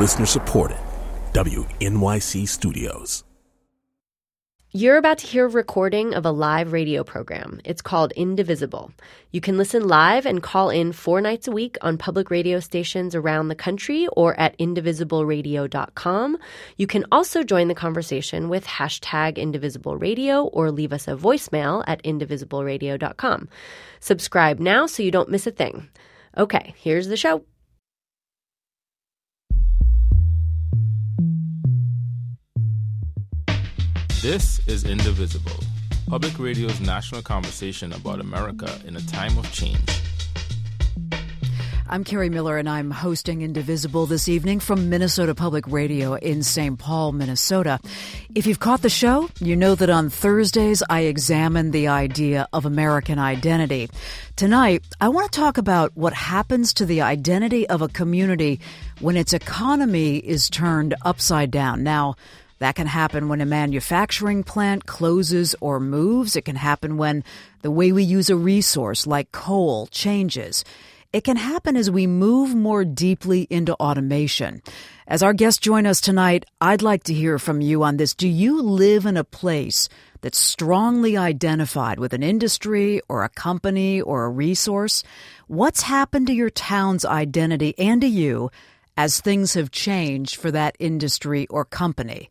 Listener supported. WNYC Studios. You're about to hear a recording of a live radio program. It's called Indivisible. You can listen live and call in four nights a week on public radio stations around the country or at indivisibleradio.com. You can also join the conversation with hashtag indivisibleradio or leave us a voicemail at indivisibleradio.com. Subscribe now so you don't miss a thing. Okay, here's the show. This is Indivisible, public radio's national conversation about America in a time of change. I'm Kerri Miller, and I'm hosting Indivisible this evening from Minnesota Public Radio in St. Paul, Minnesota. If you've caught the show, you know that on Thursdays I examine the idea of American identity. Tonight, I want to talk about what happens to the identity of a community when its economy is turned upside down. Now, that can happen when a manufacturing plant closes or moves. It can happen when the way we use a resource like coal changes. It can happen as we move more deeply into automation. As our guests join us tonight, I'd like to hear from you on this. Do you live in a place that's strongly identified with an industry or a company or a resource? What's happened to your town's identity and to you as things have changed for that industry or company.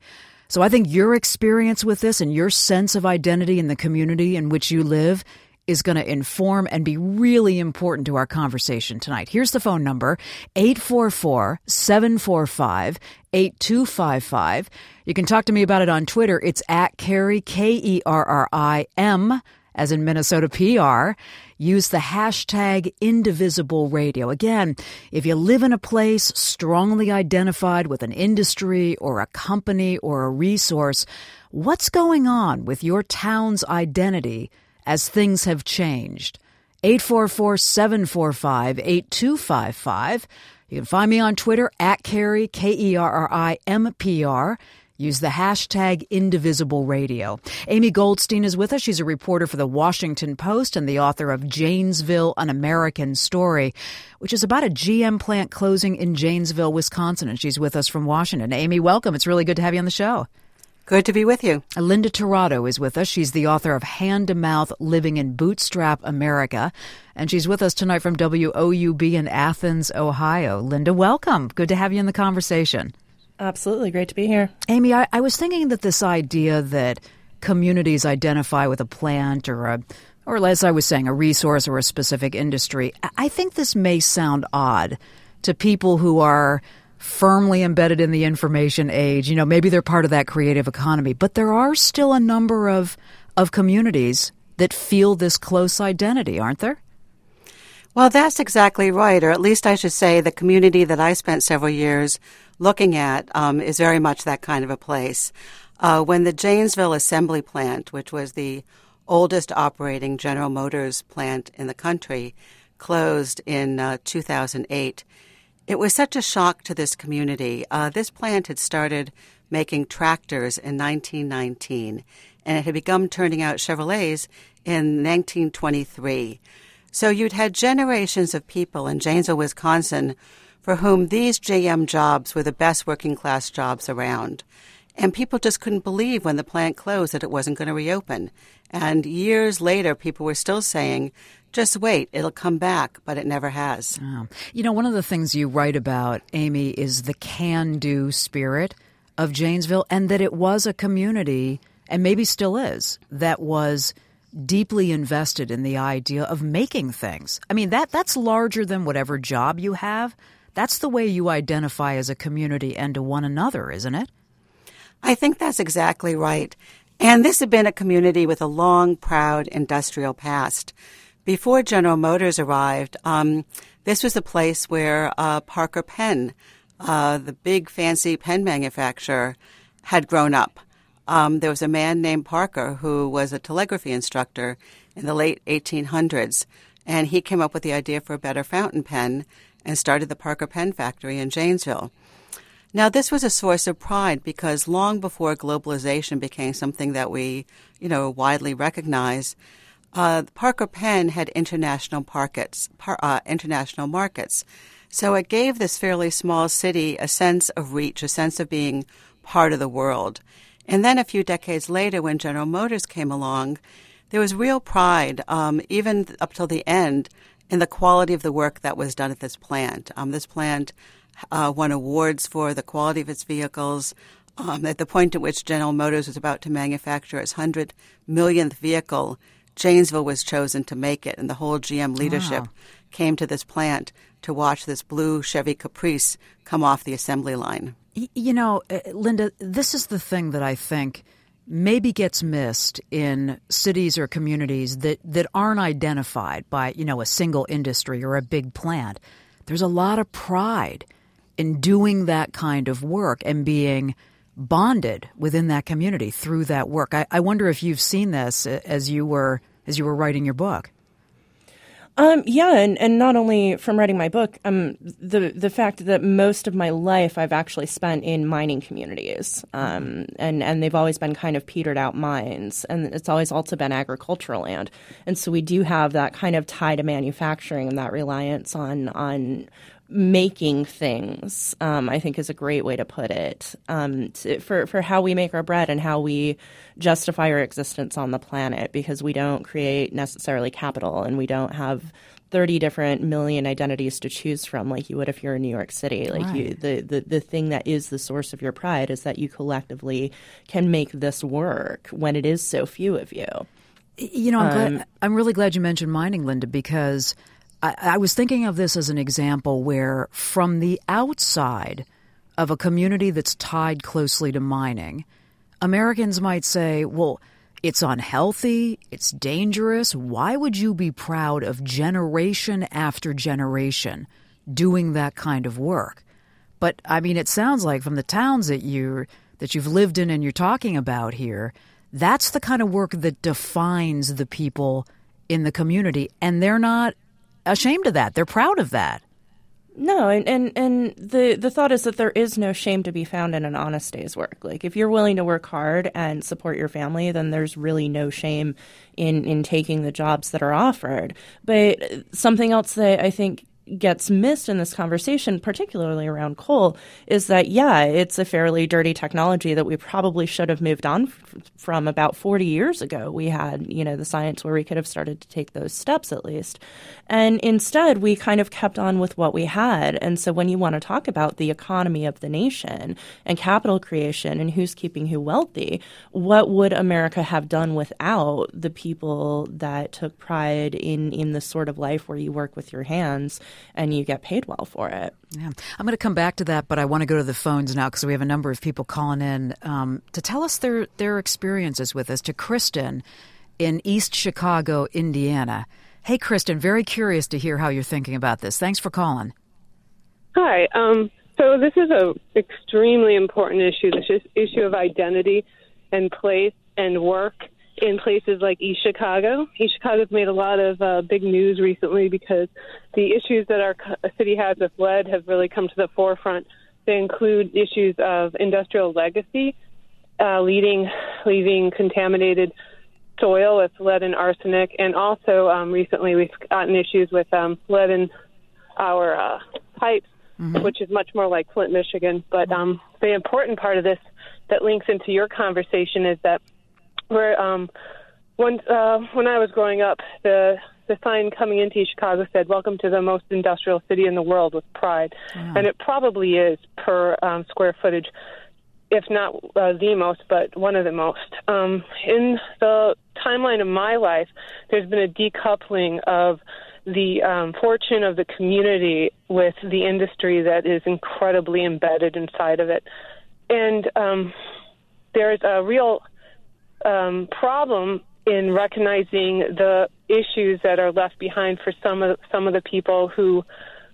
So I think your experience with this and your sense of identity in the community in which you live is going to inform and be really important to our conversation tonight. Here's the phone number 844 745 8255. You can talk to me about it on Twitter. It's at Kerri, K E R R I M, as in Minnesota PR use the hashtag indivisible radio. Again, if you live in a place strongly identified with an industry or a company or a resource, what's going on with your town's identity as things have changed? 844 745 8255. You can find me on Twitter at Kerri, K E R R I M P R. Use the hashtag Indivisible Radio. Amy Goldstein is with us. She's a reporter for the Washington Post and the author of Janesville, An American Story, which is about a GM plant closing in Janesville, Wisconsin. And she's with us from Washington. Amy, welcome. It's really good to have you on the show. Good to be with you. Linda Tirado is with us. She's the author of Hand to Mouth Living in Bootstrap America. And she's with us tonight from WOUB in Athens, Ohio. Linda, welcome. Good to have you in the conversation. Absolutely. Great to be here. Amy, I, I was thinking that this idea that communities identify with a plant or a or as I was saying, a resource or a specific industry. I think this may sound odd to people who are firmly embedded in the information age. You know, maybe they're part of that creative economy, but there are still a number of of communities that feel this close identity, aren't there? Well, that's exactly right, or at least I should say the community that I spent several years looking at um, is very much that kind of a place. Uh, when the Janesville Assembly Plant, which was the oldest operating General Motors plant in the country, closed in uh, 2008, it was such a shock to this community. Uh, this plant had started making tractors in 1919, and it had begun turning out Chevrolets in 1923. So you'd had generations of people in Janesville, Wisconsin, for whom these GM jobs were the best working class jobs around. And people just couldn't believe when the plant closed that it wasn't going to reopen. And years later, people were still saying, just wait, it'll come back, but it never has. Oh. You know, one of the things you write about, Amy, is the can do spirit of Janesville and that it was a community, and maybe still is, that was deeply invested in the idea of making things. I mean, that that's larger than whatever job you have. That's the way you identify as a community and to one another, isn't it? I think that's exactly right. And this had been a community with a long, proud industrial past. Before General Motors arrived, um, this was a place where uh, Parker Pen, uh, the big fancy pen manufacturer, had grown up. Um, there was a man named Parker who was a telegraphy instructor in the late 1800s, and he came up with the idea for a better fountain pen and started the Parker Pen Factory in Janesville. Now, this was a source of pride because long before globalization became something that we, you know, widely recognize, uh, Parker Pen had international markets. Par, uh, international markets. So it gave this fairly small city a sense of reach, a sense of being part of the world. And then a few decades later, when General Motors came along, there was real pride, um, even up till the end, in the quality of the work that was done at this plant. Um, this plant uh, won awards for the quality of its vehicles. Um, at the point at which General Motors was about to manufacture its 100 millionth vehicle, Janesville was chosen to make it, and the whole GM leadership wow. came to this plant to watch this blue Chevy Caprice come off the assembly line. You know, uh, Linda, this is the thing that I think maybe gets missed in cities or communities that, that aren't identified by, you know, a single industry or a big plant. There's a lot of pride in doing that kind of work and being bonded within that community through that work. I, I wonder if you've seen this as you were as you were writing your book. Um, yeah, and, and not only from writing my book, um, the the fact that most of my life I've actually spent in mining communities, um, and and they've always been kind of petered out mines, and it's always also been agricultural land, and so we do have that kind of tie to manufacturing and that reliance on on making things, um, I think is a great way to put it. Um, to, for for how we make our bread and how we justify our existence on the planet, because we don't create necessarily capital and we don't have 30 different million identities to choose from like you would if you're in New York City. Like right. you the, the the thing that is the source of your pride is that you collectively can make this work when it is so few of you. You know, I'm, um, glad, I'm really glad you mentioned mining, Linda, because I, I was thinking of this as an example where, from the outside of a community that's tied closely to mining, Americans might say, well, it's unhealthy, it's dangerous. Why would you be proud of generation after generation doing that kind of work? But I mean, it sounds like from the towns that you that you've lived in and you're talking about here, that's the kind of work that defines the people in the community, and they're not ashamed of that. They're proud of that. No, and, and, and the, the thought is that there is no shame to be found in an honest day's work. Like if you're willing to work hard and support your family, then there's really no shame in, in taking the jobs that are offered. But something else that I think gets missed in this conversation, particularly around coal, is that, yeah, it's a fairly dirty technology that we probably should have moved on f- from about 40 years ago. We had, you know, the science where we could have started to take those steps at least. And instead, we kind of kept on with what we had. And so when you want to talk about the economy of the nation and capital creation and who's keeping who wealthy, what would America have done without the people that took pride in, in the sort of life where you work with your hands and you get paid well for it. Yeah. I'm going to come back to that, but I want to go to the phones now because we have a number of people calling in um, to tell us their, their experiences with us. To Kristen in East Chicago, Indiana. Hey, Kristen, very curious to hear how you're thinking about this. Thanks for calling. Hi. Um, so this is a extremely important issue, this issue of identity and place and work in places like East Chicago. East Chicago's made a lot of uh, big news recently because the issues that our city has with lead have really come to the forefront. They include issues of industrial legacy, uh, leading, leaving contaminated soil with lead and arsenic, and also um, recently we've gotten issues with um, lead in our uh, pipes, mm-hmm. which is much more like Flint, Michigan. But um, the important part of this that links into your conversation is that where um, when uh, when I was growing up, the the sign coming into Chicago said, "Welcome to the most industrial city in the world with pride," wow. and it probably is per um, square footage, if not uh, the most, but one of the most. Um, in the timeline of my life, there's been a decoupling of the um, fortune of the community with the industry that is incredibly embedded inside of it, and um, there's a real um, problem in recognizing the issues that are left behind for some of some of the people who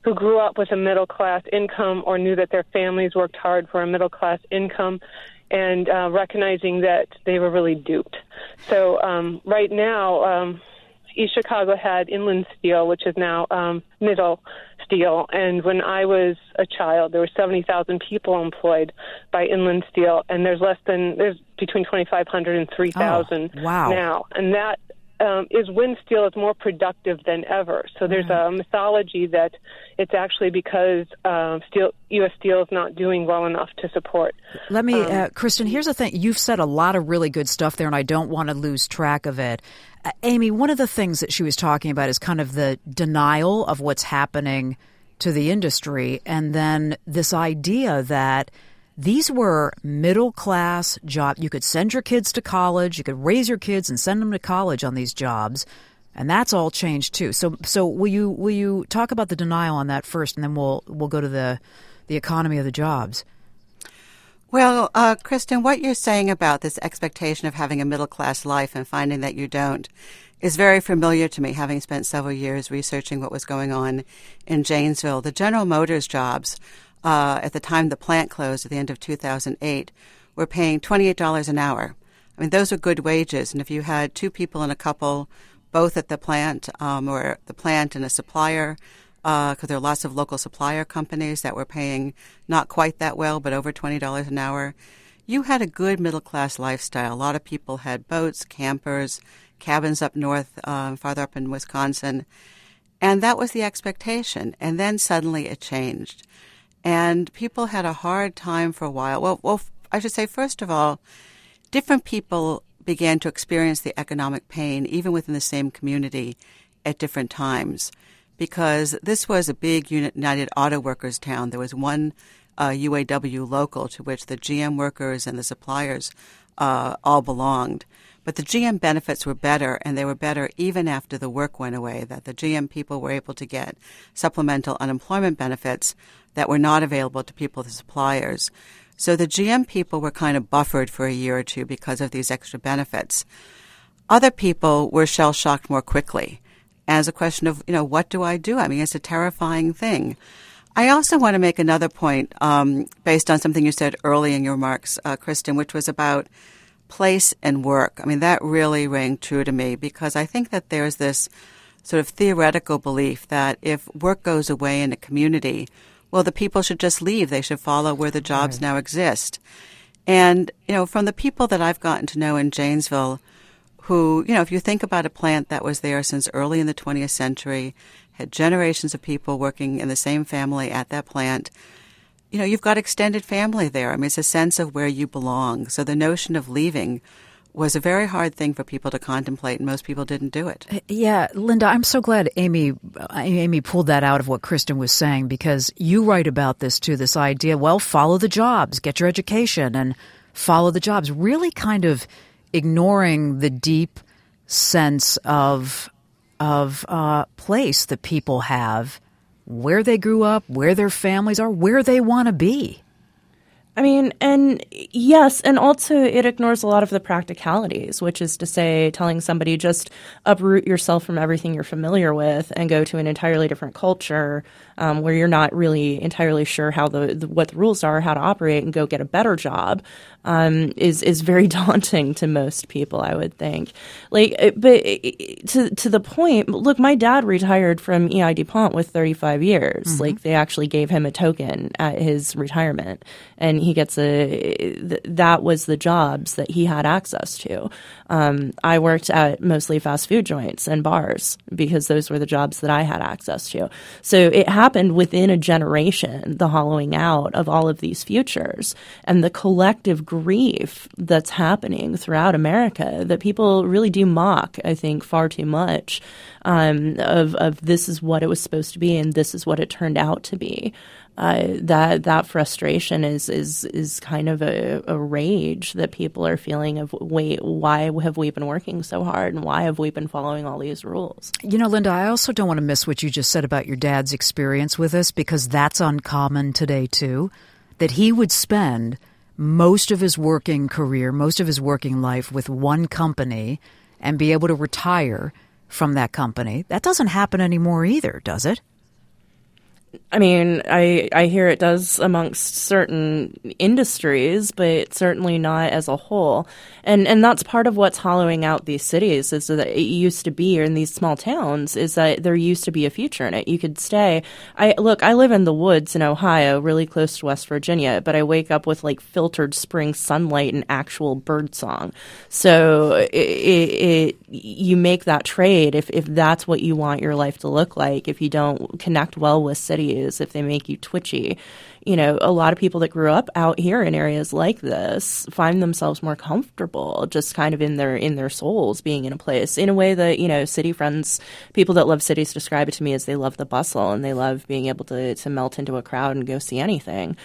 who grew up with a middle class income or knew that their families worked hard for a middle class income and uh, recognizing that they were really duped. So um, right now, um, East Chicago had Inland Steel, which is now um, Mittal Steel. And when I was a child, there were 70,000 people employed by Inland Steel, and there's less than there's between 2,500 and 3,000 oh, wow. now. And that um, is when steel is more productive than ever. So there's a mythology that it's actually because uh, steel, U.S. Steel is not doing well enough to support. Let me, um, uh, Kristen. Here's the thing: you've said a lot of really good stuff there, and I don't want to lose track of it. Uh, Amy, one of the things that she was talking about is kind of the denial of what's happening to the industry, and then this idea that these were middle class jobs. You could send your kids to college, you could raise your kids and send them to college on these jobs, and that's all changed too. So, so will you will you talk about the denial on that first, and then we'll we'll go to the the economy of the jobs. Well, uh, Kristen, what you're saying about this expectation of having a middle class life and finding that you don't is very familiar to me, having spent several years researching what was going on in Janesville. The General Motors jobs uh, at the time the plant closed at the end of 2008 were paying $28 an hour. I mean, those are good wages. And if you had two people in a couple, both at the plant um, or the plant and a supplier, because uh, there are lots of local supplier companies that were paying not quite that well, but over $20 an hour, you had a good middle class lifestyle. A lot of people had boats, campers, cabins up north, uh, farther up in Wisconsin. And that was the expectation. And then suddenly it changed. And people had a hard time for a while. Well, well, I should say, first of all, different people began to experience the economic pain, even within the same community, at different times. Because this was a big United Auto Workers town. There was one uh, UAW local to which the GM workers and the suppliers uh, all belonged. But the GM benefits were better, and they were better even after the work went away, that the GM people were able to get supplemental unemployment benefits that were not available to people, the suppliers. So the GM people were kind of buffered for a year or two because of these extra benefits. Other people were shell shocked more quickly as a question of, you know, what do I do? I mean, it's a terrifying thing. I also want to make another point um, based on something you said early in your remarks, uh, Kristen, which was about place and work. I mean, that really rang true to me because I think that there's this sort of theoretical belief that if work goes away in a community, well, the people should just leave. They should follow where the jobs right. now exist. And, you know, from the people that I've gotten to know in Janesville, who, you know, if you think about a plant that was there since early in the 20th century, had generations of people working in the same family at that plant, you know, you've got extended family there. I mean, it's a sense of where you belong. So the notion of leaving was a very hard thing for people to contemplate, and most people didn't do it. Uh, yeah, Linda, I'm so glad Amy uh, Amy pulled that out of what Kristen was saying because you write about this too. This idea, well, follow the jobs, get your education, and follow the jobs. Really, kind of ignoring the deep sense of of uh, place that people have, where they grew up, where their families are, where they want to be. I mean, and yes, and also it ignores a lot of the practicalities, which is to say, telling somebody just uproot yourself from everything you're familiar with and go to an entirely different culture um, where you're not really entirely sure how the, the, what the rules are, how to operate, and go get a better job um, is is very daunting to most people. I would think, like, uh, but uh, to to the point. Look, my dad retired from EI DuPont with 35 years. Mm-hmm. Like, they actually gave him a token at his retirement, and he gets a. that was the jobs that he had access to. Um, I worked at mostly fast food joints and bars because those were the jobs that I had access to. So it happened within a generation, the hollowing out of all of these futures and the collective grief that's happening throughout America that people really do mock, I think, far too much um, of, of this is what it was supposed to be and this is what it turned out to be uh, that that frustration is is is kind of a, a, rage that people are feeling of wait why have we been working so hard and why have we been following all these rules? You know linda i also don't want to miss what you just said about your dad's experience with us because that's uncommon today too that he would spend most of his working career most of his working life with one company and be able to retire from that company. That doesn't happen anymore either does it I mean, I I hear it does amongst certain industries, but certainly not as a whole. And and that's part of what's hollowing out these cities is that it used to be, in these small towns, is that there used to be a future in it. You could stay. I look, I live in the woods in Ohio, really close to West Virginia, but I wake up with like filtered spring sunlight and actual bird song. So it, it, it you make that trade if if that's what you want your life to look like. If you don't connect well with cities if they make you twitchy. You know, a lot of people that grew up out here in areas like this find themselves more comfortable just kind of in their in their souls being in a place in a way that, you know, city friends, people that love cities describe it to me as they love the bustle and they love being able to to melt into a crowd and go see anything.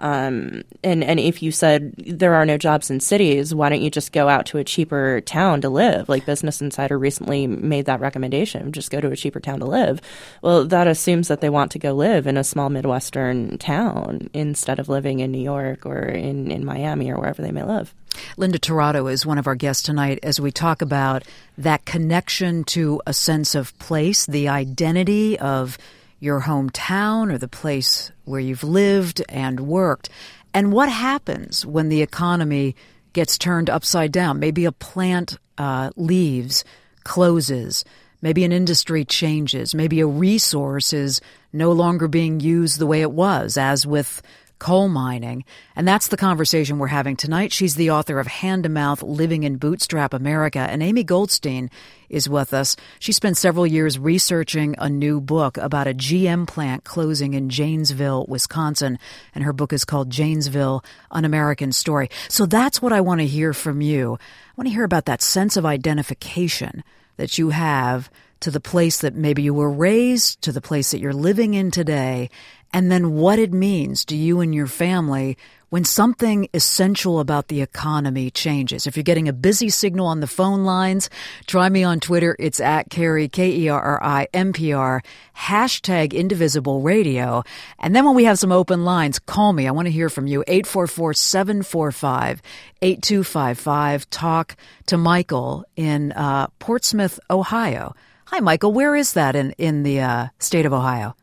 Um, and and if you said there are no jobs in cities, why don't you just go out to a cheaper town to live? Like Business Insider recently made that recommendation: just go to a cheaper town to live. Well, that assumes that they want to go live in a small midwestern town instead of living in New York or in in Miami or wherever they may live. Linda Tirado is one of our guests tonight as we talk about that connection to a sense of place, the identity of your hometown or the place where you've lived and worked. And what happens when the economy gets turned upside down? Maybe a plant uh, leaves, closes, maybe an industry changes, maybe a resource is no longer being used the way it was, as with coal mining. And that's the conversation we're having tonight. She's the author of Hand to Mouth Living in Bootstrap America. And Amy Goldstein is with us. She spent several years researching a new book about a GM plant closing in Janesville, Wisconsin. And her book is called Janesville An American Story. So that's what I want to hear from you. I want to hear about that sense of identification that you have to the place that maybe you were raised, to the place that you're living in today, and then what it means to you and your family when something essential about the economy changes. If you're getting a busy signal on the phone lines, try me on Twitter. It's at Kerri, K-E-R-R-I, M-P-R, hashtag Indivisible Radio. And then when we have some open lines, call me. I want to hear from you. 844-745-8255. Talk to Michael in uh, Portsmouth, Ohio. Hi, Michael. Where is that in, in the uh, state of Ohio?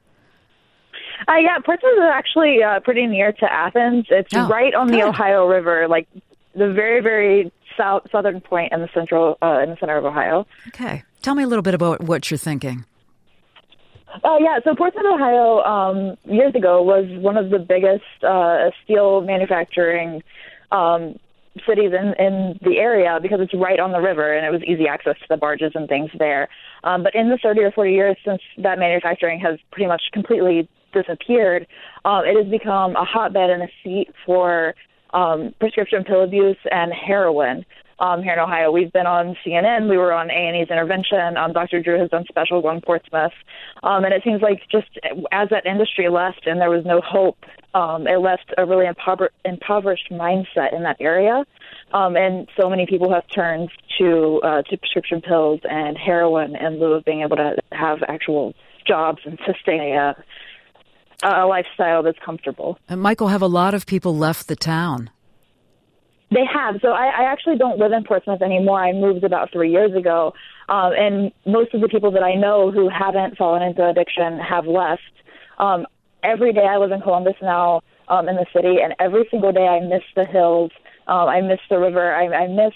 Uh, yeah, Portsmouth is actually uh, pretty near to Athens. It's oh, right on good. the Ohio River, like the very, very south southern point in the central uh, in the center of Ohio. Okay, tell me a little bit about what you're thinking. Oh uh, yeah, so Portsmouth, Ohio, um, years ago was one of the biggest uh, steel manufacturing um, cities in in the area because it's right on the river and it was easy access to the barges and things there. Um, but in the 30 or 40 years since that manufacturing has pretty much completely disappeared, um, it has become a hotbed and a seat for um, prescription pill abuse and heroin. Um, here in Ohio, we've been on CNN. We were on A&E's intervention. Um, Dr. Drew has done specials on Portsmouth, um, and it seems like just as that industry left and there was no hope, um, it left a really impover- impoverished mindset in that area. Um, and so many people have turned to uh, to prescription pills and heroin in lieu of being able to have actual jobs and sustain a a lifestyle that's comfortable. And Michael, have a lot of people left the town? They have. So I, I actually don't live in Portsmouth anymore. I moved about three years ago, um, and most of the people that I know who haven't fallen into addiction have left. Um, every day I live in Columbus now, um, in the city, and every single day I miss the hills. Um, I miss the river. I, I miss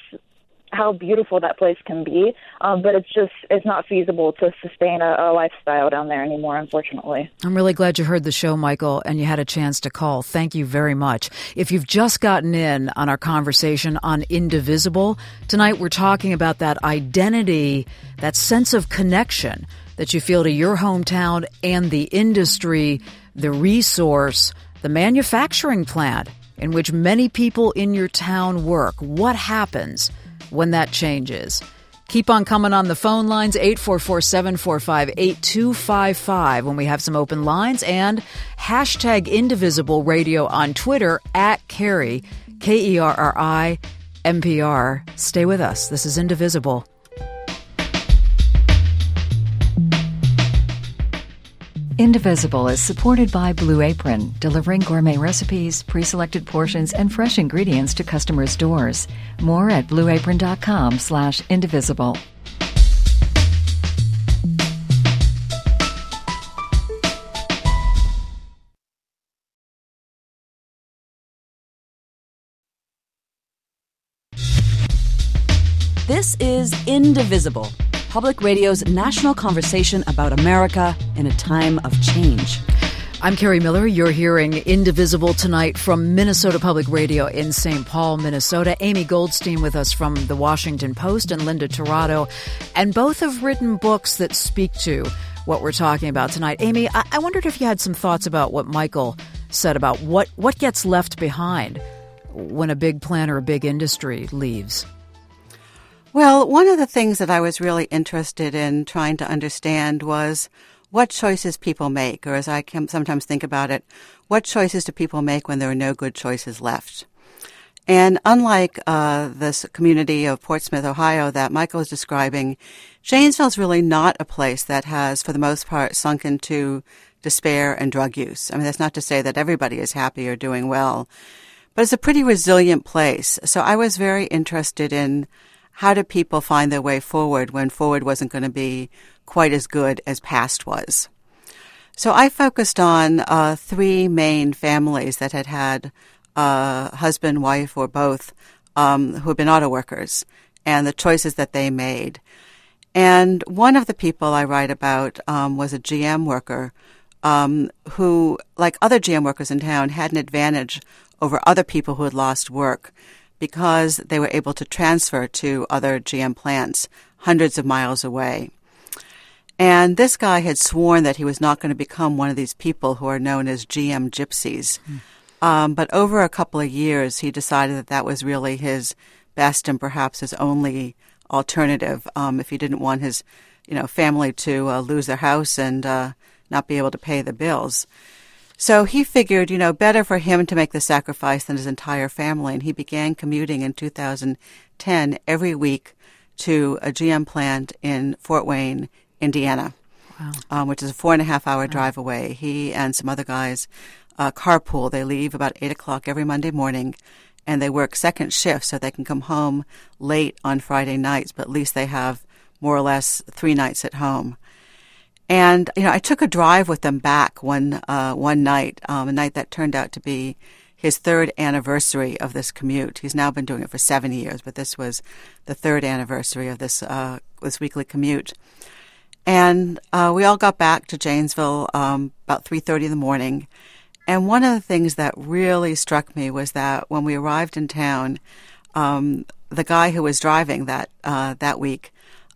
how beautiful that place can be. Um, but it's just it's not feasible to sustain a, a, lifestyle down there anymore, unfortunately. I'm really glad you heard the show, Michael, and you had a chance to call. Thank you very much. If you've just gotten in on our conversation on Indivisible tonight, we're talking about that identity, that sense of connection that you feel to your hometown and the industry, the resource, the manufacturing plant in which many people in your town work. What happens? When that changes. Keep on coming on the phone lines, 844 745 8255 when we have some open lines, and hashtag Indivisible Radio on Twitter at Kerri, K E R R I, MPR. Stay with us. This is Indivisible. Indivisible is supported by Blue Apron, delivering gourmet recipes, pre selected portions, and fresh ingredients to customers' doors. More at blueapron.com slash indivisible. This is Indivisible public radio's national conversation about America in a time of change. I'm Kerri Miller. You're hearing Indivisible tonight from Minnesota Public Radio in St. Paul, Minnesota. Amy Goldstein with us from the Washington Post and Linda Tirado. And both have written books that speak to what we're talking about tonight. Amy, I, I wondered if you had some thoughts about what Michael said about what, what gets left behind when a big plan or a big industry leaves. Well, one of the things that I was really interested in trying to understand was what choices people make, or as I can sometimes think about it, what choices do people make when there are no good choices left? And unlike uh, this community of Portsmouth, Ohio, that Michael is describing, Janesville is really not a place that has, for the most part, sunk into despair and drug use. I mean, that's not to say that everybody is happy or doing well, but it's a pretty resilient place. So I was very interested in how do people find their way forward when forward wasn't going to be quite as good as past was. So I focused on uh, three main families that had had a husband, wife, or both um, who had been auto workers and the choices that they made. And one of the people I write about um, was a GM worker um, who, like other GM workers in town, had an advantage over other people who had lost work because they were able to transfer to other GM plants hundreds of miles away. And this guy had sworn that he was not going to become one of these people who are known as GM gypsies. Mm. Um, but over a couple of years, he decided that that was really his best and perhaps his only alternative um, if he didn't want his, you know, family to uh, lose their house and uh, not be able to pay the bills. So he figured, you know, better for him to make the sacrifice than his entire family, and he began commuting in 2010 every week to a GM plant in Fort Wayne Indiana, wow. um, which is a four and a half hour wow. drive away. He and some other guys uh, carpool. They leave about eight o'clock every Monday morning, and they work second shift so they can come home late on Friday nights. But at least they have more or less three nights at home. And you know, I took a drive with them back one uh, one night, um, a night that turned out to be his third anniversary of this commute. He's now been doing it for seven years, but this was the third anniversary of this uh, this weekly commute. And uh, we all got back to Janesville um, about 3.30 in the morning. And one of the things that really struck me was that when we arrived in town, um, the guy who was driving that uh, that week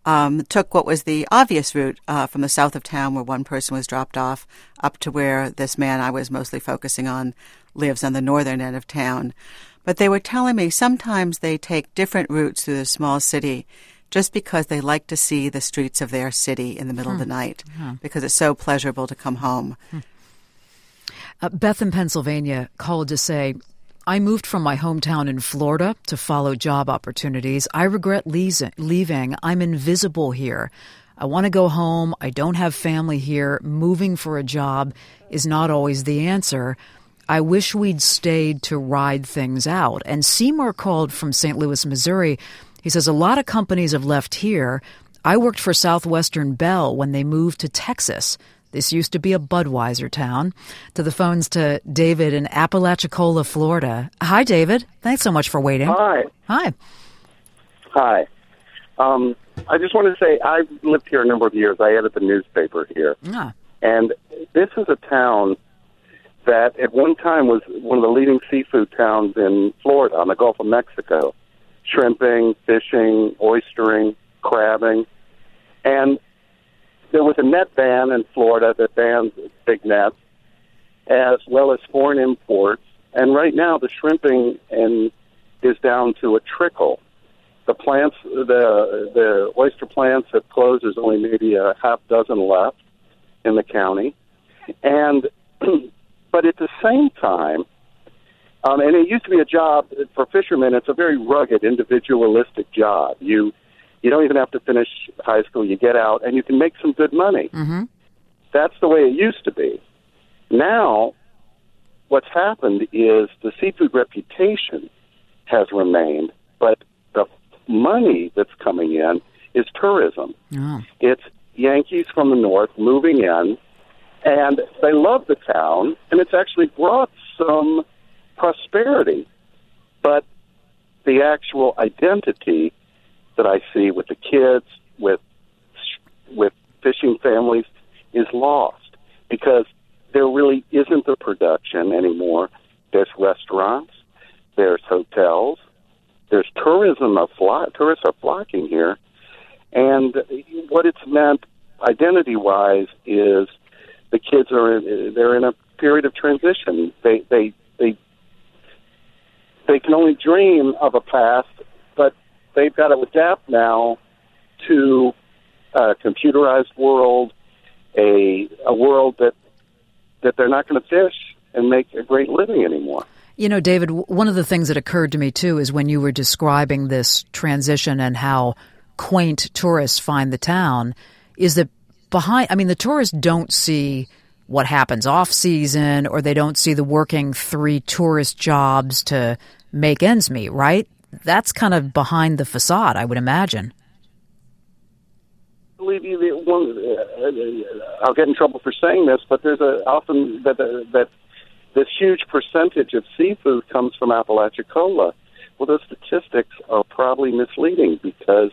um, took what was the obvious route uh, from the south of town, where one person was dropped off, up to where this man I was mostly focusing on lives on the northern end of town. But they were telling me sometimes they take different routes through the small city just because they like to see the streets of their city in the middle hmm. of the hmm. night hmm. because it's so pleasurable to come home. Hmm. Uh, Beth in Pennsylvania called to say, I moved from my hometown in Florida to follow job opportunities. I regret leaving. I'm invisible here. I want to go home. I don't have family here. Moving for a job is not always the answer. I wish we'd stayed to ride things out. And Seymour called from St. Louis, Missouri he says, A lot of companies have left here. I worked for Southwestern Bell when they moved to Texas. This used to be a Budweiser town. To the phones to David in Apalachicola, Florida. Hi, David. Thanks so much for waiting. Hi. Hi. Hi. Um, I just want to say I've lived here a number of years. I edit the newspaper here. Ah. And this is a town that at one time was one of the leading seafood towns in Florida on the Gulf of Mexico shrimping, fishing, oystering, crabbing. And there was a net ban in Florida that bans big nets, as well as foreign imports. And right now, the shrimping and is down to a trickle. The plants, the the oyster plants have closed. There's only maybe a half dozen left in the county, and but at the same time, um, and it used to be a job for fishermen. It's a very rugged, individualistic job. You you don't even have to finish high school. You get out and you can make some good money. Mm-hmm. That's the way it used to be. Now, what's happened is the seafood reputation has remained, but the money that's coming in is tourism. Oh. It's Yankees from the north moving in, and they love the town, and it's actually brought some prosperity, but the actual identity that I see with the kids, with with fishing families, is lost because there really isn't the production anymore. There's restaurants, there's hotels, there's tourism. Of fly, tourists are flocking here, and what it's meant identity-wise is the kids are in, they're in a period of transition. They they they they can only dream of a past, they've got to adapt now to a computerized world, a a world that that they're not going to fish and make a great living anymore. You know, David, one of the things that occurred to me too is when you were describing this transition and how quaint tourists find the town, is that behind, I mean, the tourists don't see what happens off season or they don't see the working three tourist jobs to make ends meet, right? That's kind of behind the facade, I would imagine. Believe you, one, uh, uh, I'll get in trouble for saying this, but there's a often that uh, that this huge percentage of seafood comes from Apalachicola. Well, those statistics are probably misleading because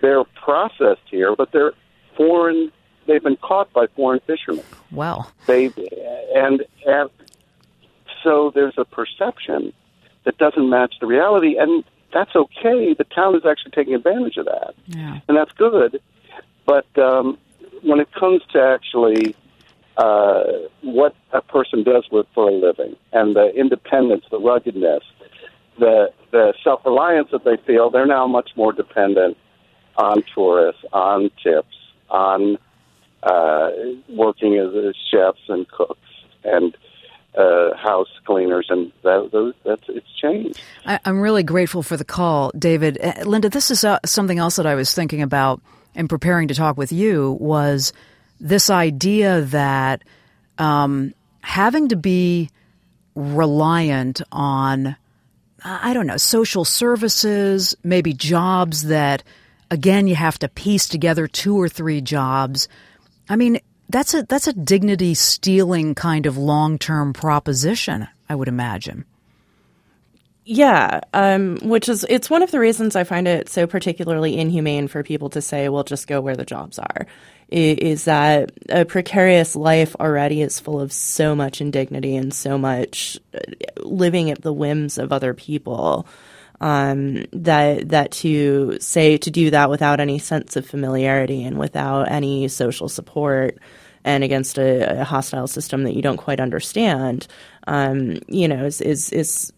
they're processed here, but they're foreign they've been caught by foreign fishermen. Wow. They and, and so there's a perception that doesn't match the reality, and that's okay. The town is actually taking advantage of that, yeah. and that's good. But um, when it comes to actually uh, what a person does with for a living, and the independence, the ruggedness, the the self reliance that they feel, they're now much more dependent on tourists, on tips, on uh, working as chefs and cooks and uh, house cleaners, and that, those, that's it's changed. I, am really grateful for the call, David. Uh, Linda, this is uh, something else that I was thinking about in preparing to talk with you was this idea that um, having to be reliant on I don't know social services, maybe jobs that again you have to piece together two or three jobs I mean, that's a that's a dignity stealing kind of long term proposition, I would imagine. Yeah, um, which is it's one of the reasons I find it so particularly inhumane for people to say, "Well, just go where the jobs are." Is that a precarious life already is full of so much indignity and so much uh, living at the whims of other people um, that that to say to do that without any sense of familiarity and without any social support and against a, a hostile system that you don't quite understand, um, you know, is is, is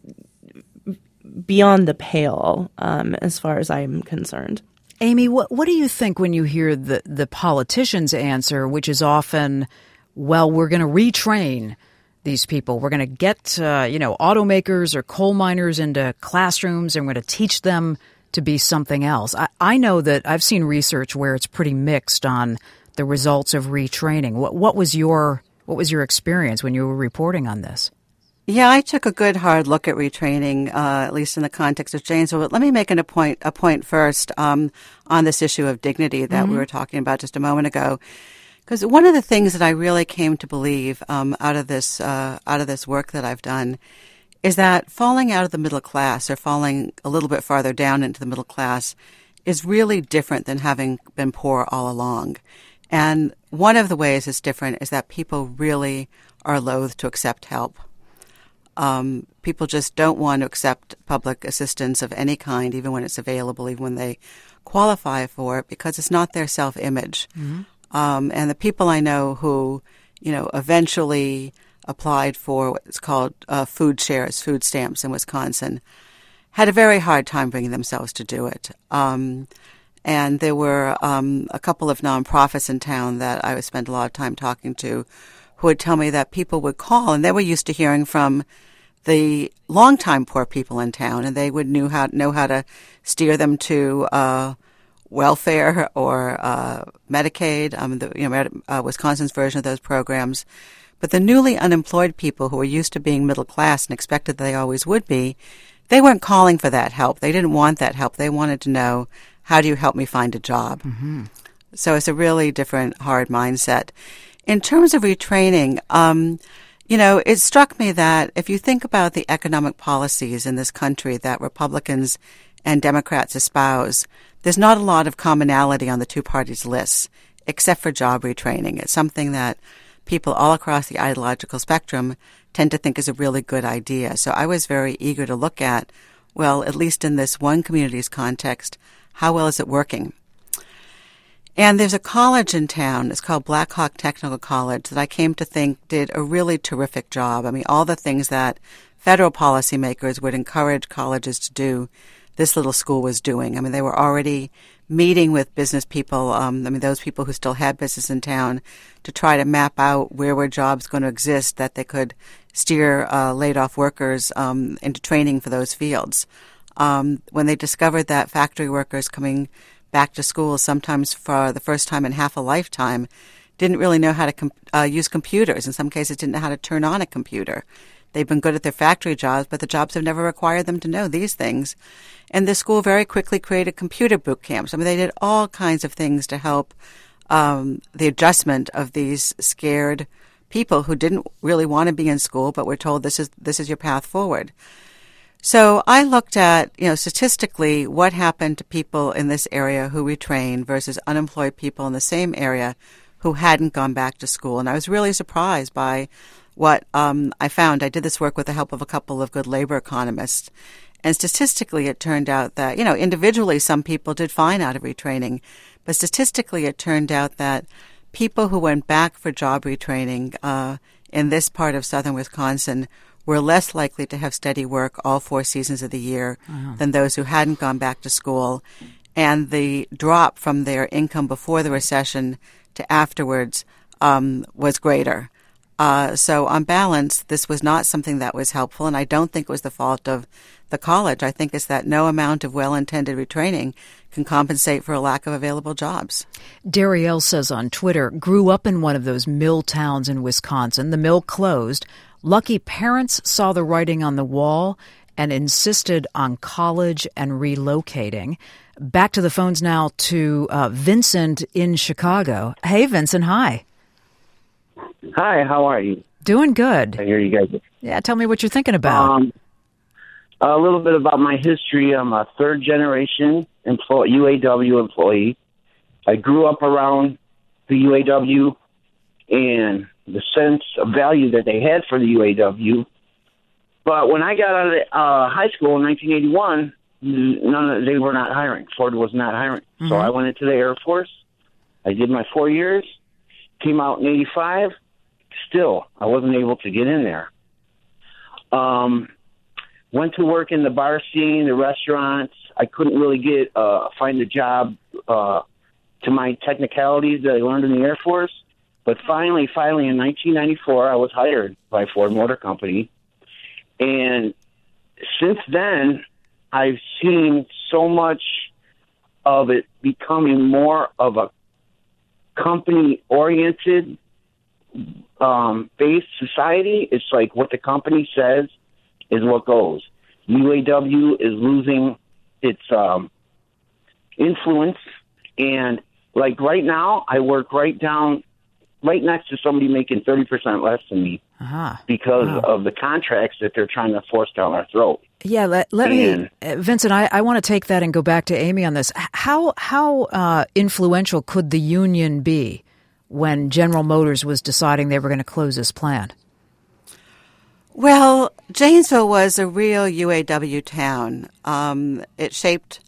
beyond the pale um, as far as I'm concerned. Amy, what what do you think when you hear the the politicians' answer, which is often, "Well, we're going to retrain." These people. We're going to get, uh, you know, automakers or coal miners into classrooms and we're going to teach them to be something else. I, I know that I've seen research where it's pretty mixed on the results of retraining. What, what was your what was your experience when you were reporting on this? Yeah, I took a good hard look at retraining, uh, at least in the context of Janesville. But let me make an, a point a point first um, on this issue of dignity that mm-hmm. we were talking about just a moment ago. Because one of the things that I really came to believe um, out of this uh, out of this work that I've done is that falling out of the middle class or falling a little bit farther down into the middle class is really different than having been poor all along. And one of the ways it's different is that people really are loath to accept help. Um, people just don't want to accept public assistance of any kind, even when it's available, even when they qualify for it, because it's not their self image. Mm-hmm. Um, and the people I know who, you know, eventually applied for what's called uh, food shares, food stamps in Wisconsin, had a very hard time bringing themselves to do it. Um, and there were um, a couple of nonprofits in town that I would spend a lot of time talking to who would tell me that people would call and they were used to hearing from the longtime poor people in town and they would knew how, know how to steer them to uh, welfare or uh, Medicaid, um, the, you know, uh, Wisconsin's version of those programs. But the newly unemployed people who were used to being middle class and expected they always would be, they weren't calling for that help. They didn't want that help. They wanted to know, how do you help me find a job? Mm-hmm. So it's a really different, hard mindset. In terms of retraining, um, you know, it struck me that if you think about the economic policies in this country that Republicans and Democrats espouse, there's not a lot of commonality on the two parties' lists, except for job retraining. It's something that people all across the ideological spectrum tend to think is a really good idea. So I was very eager to look at, well, at least in this one community's context, how well is it working? And there's a college in town. It's called Blackhawk Technical College that I came to think did a really terrific job. I mean, all the things that federal policymakers would encourage colleges to do, this little school was doing. I mean, they were already meeting with business people. Um, I mean, those people who still had business in town to try to map out where were jobs going to exist that they could steer uh, laid off workers um, into training for those fields. Um, when they discovered that factory workers coming back to school, sometimes for the first time in half a lifetime, didn't really know how to com- uh, use computers. In some cases, didn't know how to turn on a computer. They've been good at their factory jobs, but the jobs have never required them to know these things. And the school very quickly created computer boot camps. I mean, they did all kinds of things to help um, the adjustment of these scared people who didn't really want to be in school, but were told this is this is your path forward. So I looked at, you know, statistically what happened to people in this area who retrained versus unemployed people in the same area who hadn't gone back to school. And I was really surprised by what um, I found. I did this work with the help of a couple of good labor economists. And statistically, it turned out that, you know, individually, some people did fine out of retraining. But statistically, it turned out that people who went back for job retraining uh, in this part of southern Wisconsin were less likely to have steady work all four seasons of the year uh-huh. than those who hadn't gone back to school. And the drop from their income before the recession to afterwards um, was greater. Uh, so, on balance, this was not something that was helpful, and I don't think it was the fault of the college. I think it's that no amount of well intended retraining can compensate for a lack of available jobs. Darielle says on Twitter, grew up in one of those mill towns in Wisconsin. The mill closed. Lucky parents saw the writing on the wall and insisted on college and relocating. Back to the phones now to uh, Vincent in Chicago. Hey, Vincent. Hi. Hi. How are you? Doing good. I hear you guys. Yeah. Tell me what you're thinking about. Um, a little bit about my history. I'm a third generation employee, UAW employee. I grew up around the UAW, and the sense of value that they had for the UAW. But when I got out of uh, high school in 1981, none of they were not hiring. Ford was not hiring. Mm-hmm. So I went into the Air Force. I did my four years. Came out in '85. Still, I wasn't able to get in there. Um, went to work in the bar scene, the restaurants. I couldn't really get uh, find a job uh, to my technicalities that I learned in the Air Force. But finally, finally, in 1994, I was hired by Ford Motor Company, and since then, I've seen so much of it becoming more of a company-oriented um, based society. It's like what the company says is what goes. UAW is losing its um, influence, and like right now, I work right down right next to somebody making 30% less than me uh-huh. because wow. of the contracts that they're trying to force down our throat. Yeah, let, let and, me, uh, Vincent. I, I want to take that and go back to Amy on this. How how uh, influential could the union be when General Motors was deciding they were going to close this plant? Well, Janesville was a real UAW town. Um, it shaped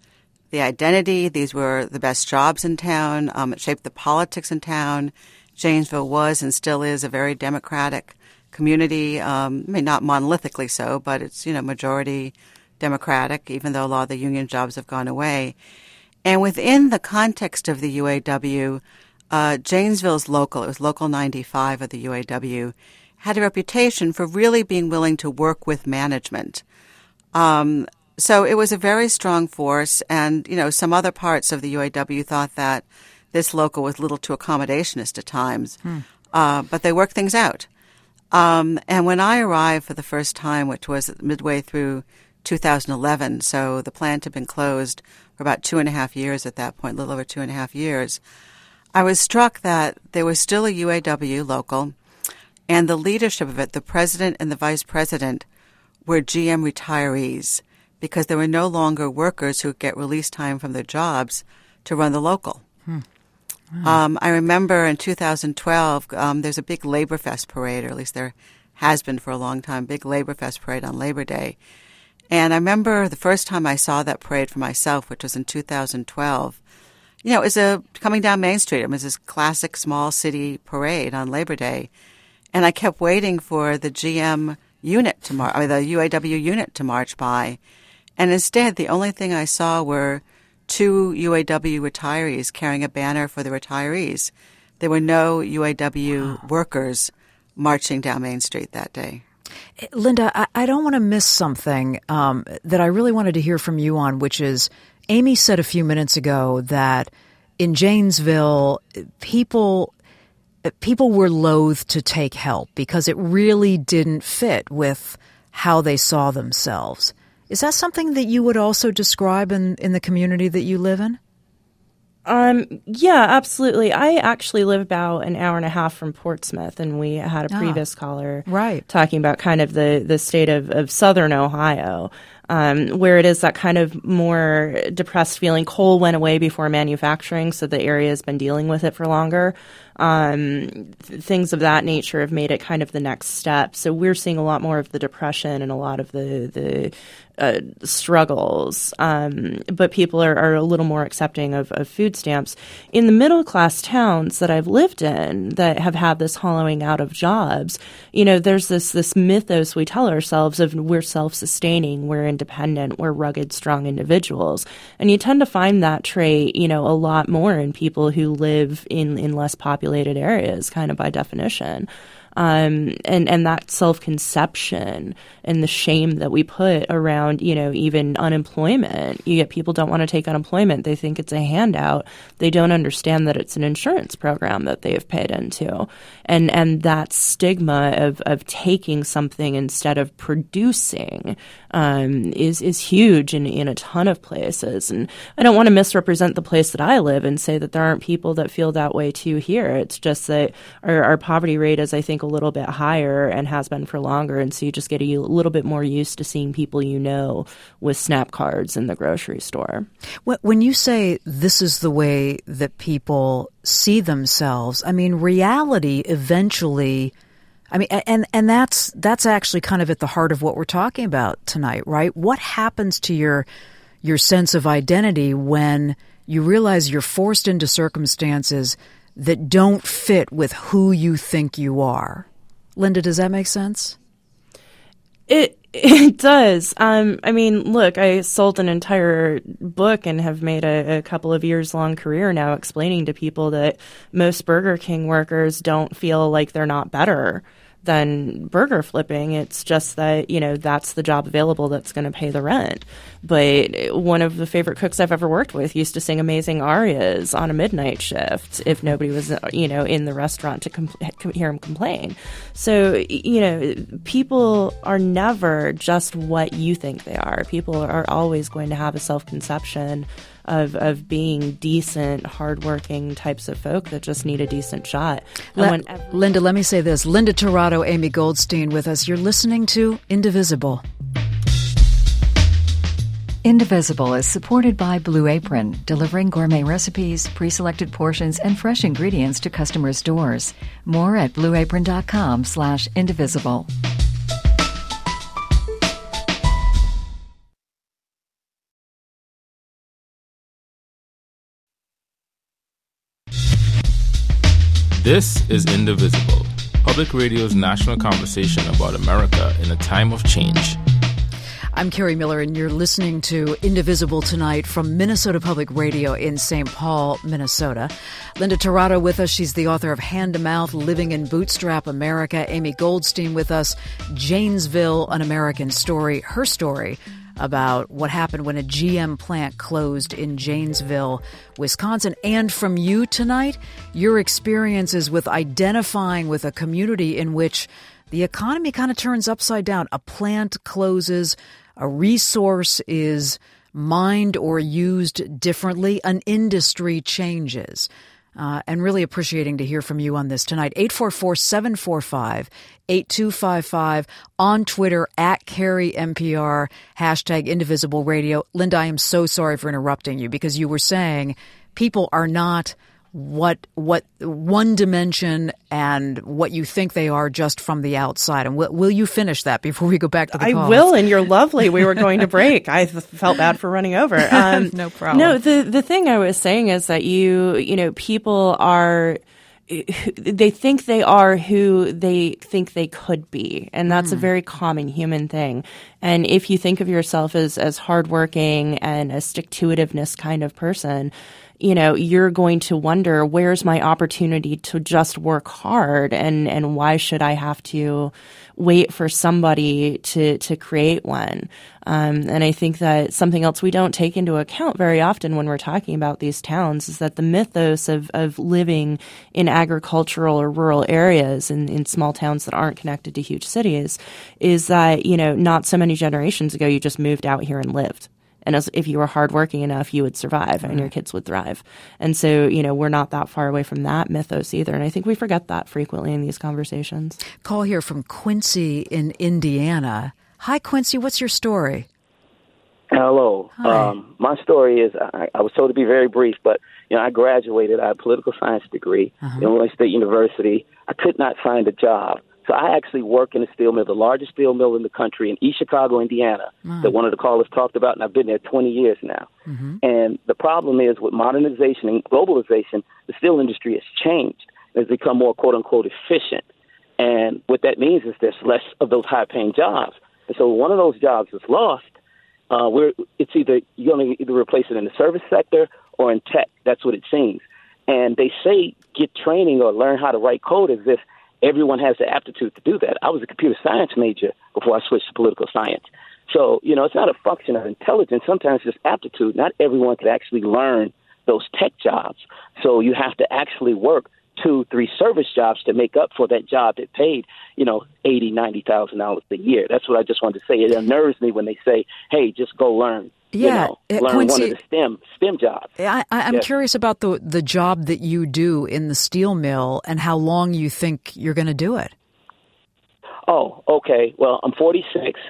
the identity. These were the best jobs in town. Um, it shaped the politics in town. Janesville was and still is a very democratic community. Um, I mean, not monolithically so, but it's you know majority Democratic, even though a lot of the union jobs have gone away. And within the context of the UAW, uh, Janesville's local, it was Local 95 of the UAW, had a reputation for really being willing to work with management. Um, so it was a very strong force, and you know some other parts of the UAW thought that this local was a little too accommodationist at times, hmm. uh, but they worked things out. Um, and when I arrived for the first time, which was midway through 2011, so the plant had been closed for about two and a half years at that point, a little over two and a half years, I was struck that there was still a UAW local, and the leadership of it, the president and the vice president, were GM retirees because there were no longer workers who get release time from their jobs to run the local. Hmm. Um, I remember in 2012, um, there's a big Labor Fest parade, or at least there has been for a long time, big Labor Fest parade on Labor Day. And I remember the first time I saw that parade for myself, which was in 2012. You know, it was a coming down Main Street. It was this classic small city parade on Labor Day, and I kept waiting for the GM unit to march, or the UAW unit to march by, and instead the only thing I saw were two UAW retirees carrying a banner for the retirees. There were no UAW wow. workers marching down Main Street that day. Linda, I, I don't want to miss something um, that I really wanted to hear from you on, which is Amy said a few minutes ago that in Janesville, people people were loath to take help because it really didn't fit with how they saw themselves. Is that something that you would also describe in, in the community that you live in? Um, yeah, absolutely. I actually live about an hour and a half from Portsmouth, and we had a ah, previous ah, caller right. talking about kind of the, the state of, of southern Ohio. Um, where it is that kind of more depressed feeling. Coal went away before manufacturing, so the area has been dealing with it for longer um, th- things of that nature have made it kind of the next step. So we're seeing a lot more of the depression and a lot of the the uh, struggles, um, but people are, are, a little more accepting of, of, food stamps. In the middle class towns that I've lived in that have had this hollowing out of jobs, you know, there's this this mythos we tell ourselves of we're self sustaining, we're independent, we're rugged, strong individuals, and you tend to find that trait, you know, a lot more in people who live in in less populated areas, kind of by definition. Um, and and that self conception and the shame that we put around, you know, even unemployment. You get people don't want to take unemployment; they think it's a handout. They don't understand that it's an insurance program that they've paid into, and and that stigma of of taking something instead of producing um, is is huge in in a ton of places. And I don't want to misrepresent the place that I live and say that there aren't people that feel that way too here. It's just that our, our poverty rate is, I think, little bit higher and has been for longer. And so you just get a little bit more used to seeing people you know with snap cards in the grocery store. When you say this is the way that people see themselves, I mean, reality eventually. I mean, and and that's that's actually kind of at the heart of what we're talking about tonight, right? What happens to your your sense of identity when you realize you're forced into circumstances that don't fit with who you think you are. Linda, does that make sense? It it does. Um, I mean, look, I sold an entire book and have made a, a, couple of years long career now explaining to people that most Burger King workers don't feel like they're not better than burger flipping. It's just that, you know, that's the job available that's going to pay the rent. But one of the favorite cooks I've ever worked with used to sing amazing arias on a midnight shift if nobody was, you know, in the restaurant to hear him complain. So, you know, people are never just what you think they are. People are always going to have a self conception of, of being decent, hardworking types of folk that just need a decent shot. Le- Linda, let me say this Linda Tirado, Amy Goldstein with us. You're listening to Indivisible. Indivisible is supported by Blue Apron, delivering gourmet recipes, pre selected portions, and fresh ingredients to customers' doors. More at blueapron.com slash indivisible. This is Indivisible, public radio's national conversation about America in a time of change. I'm Kerri Miller, and you're listening to Indivisible tonight from Minnesota Public Radio in St. Paul, Minnesota. Linda Tirado with us. She's the author of Hand to Mouth Living in Bootstrap America. Amy Goldstein with us. Janesville, An American Story. Her story about what happened when a GM plant closed in Janesville, Wisconsin. And from you tonight, your experiences with identifying with a community in which the economy kind of turns upside down. A plant closes, a resource is mined or used differently, an industry changes. Uh, and really appreciating to hear from you on this tonight. 844 745 8255 on Twitter at Kerri MPR, hashtag Indivisible Radio. Linda, I am so sorry for interrupting you because you were saying people are not what what one dimension and what you think they are just from the outside. And will, will you finish that before we go back to the I calls? will, and you're lovely. We were going to break. I felt bad for running over. Um, no problem. No, the the thing I was saying is that you you know people are they think they are who they think they could be and that's mm. a very common human thing and if you think of yourself as as hardworking and a stick to itiveness kind of person you know, you're going to wonder where's my opportunity to just work hard and, and why should I have to wait for somebody to, to create one? Um, and I think that something else we don't take into account very often when we're talking about these towns is that the mythos of, of living in agricultural or rural areas in, in small towns that aren't connected to huge cities is that, you know, not so many generations ago you just moved out here and lived and as, if you were hardworking enough, you would survive and your kids would thrive. And so, you know, we're not that far away from that mythos either. And I think we forget that frequently in these conversations. Call here from Quincy in Indiana. Hi, Quincy. What's your story? Hello. Um, my story is I, I was told to be very brief, but you know I graduated. I had a political science degree uh-huh. at Illinois State University. I could not find a job, so I actually work in a steel mill, the largest steel mill in the country in East Chicago, Indiana, wow. that one of the callers talked about, and I've been there 20 years now. Mm-hmm. And the problem is with modernization and globalization, the steel industry has changed. It's become more quote unquote efficient. And what that means is there's less of those high paying jobs. And so one of those jobs is lost. Uh, where it's either you're going to either replace it in the service sector or in tech. That's what it seems. And they say get training or learn how to write code as if everyone has the aptitude to do that. I was a computer science major before I switched to political science. So, you know, it's not a function of intelligence. Sometimes it's just aptitude. Not everyone could actually learn those tech jobs. So you have to actually work two, three service jobs to make up for that job that paid, you know, eighty, ninety thousand dollars a year. That's what I just wanted to say. It unnerves me when they say, "Hey, just go learn." Yeah, you know, learn Quincy, one of the STEM STEM jobs. I, am yes. curious about the the job that you do in the steel mill and how long you think you're going to do it. Oh, okay. Well, I'm 46.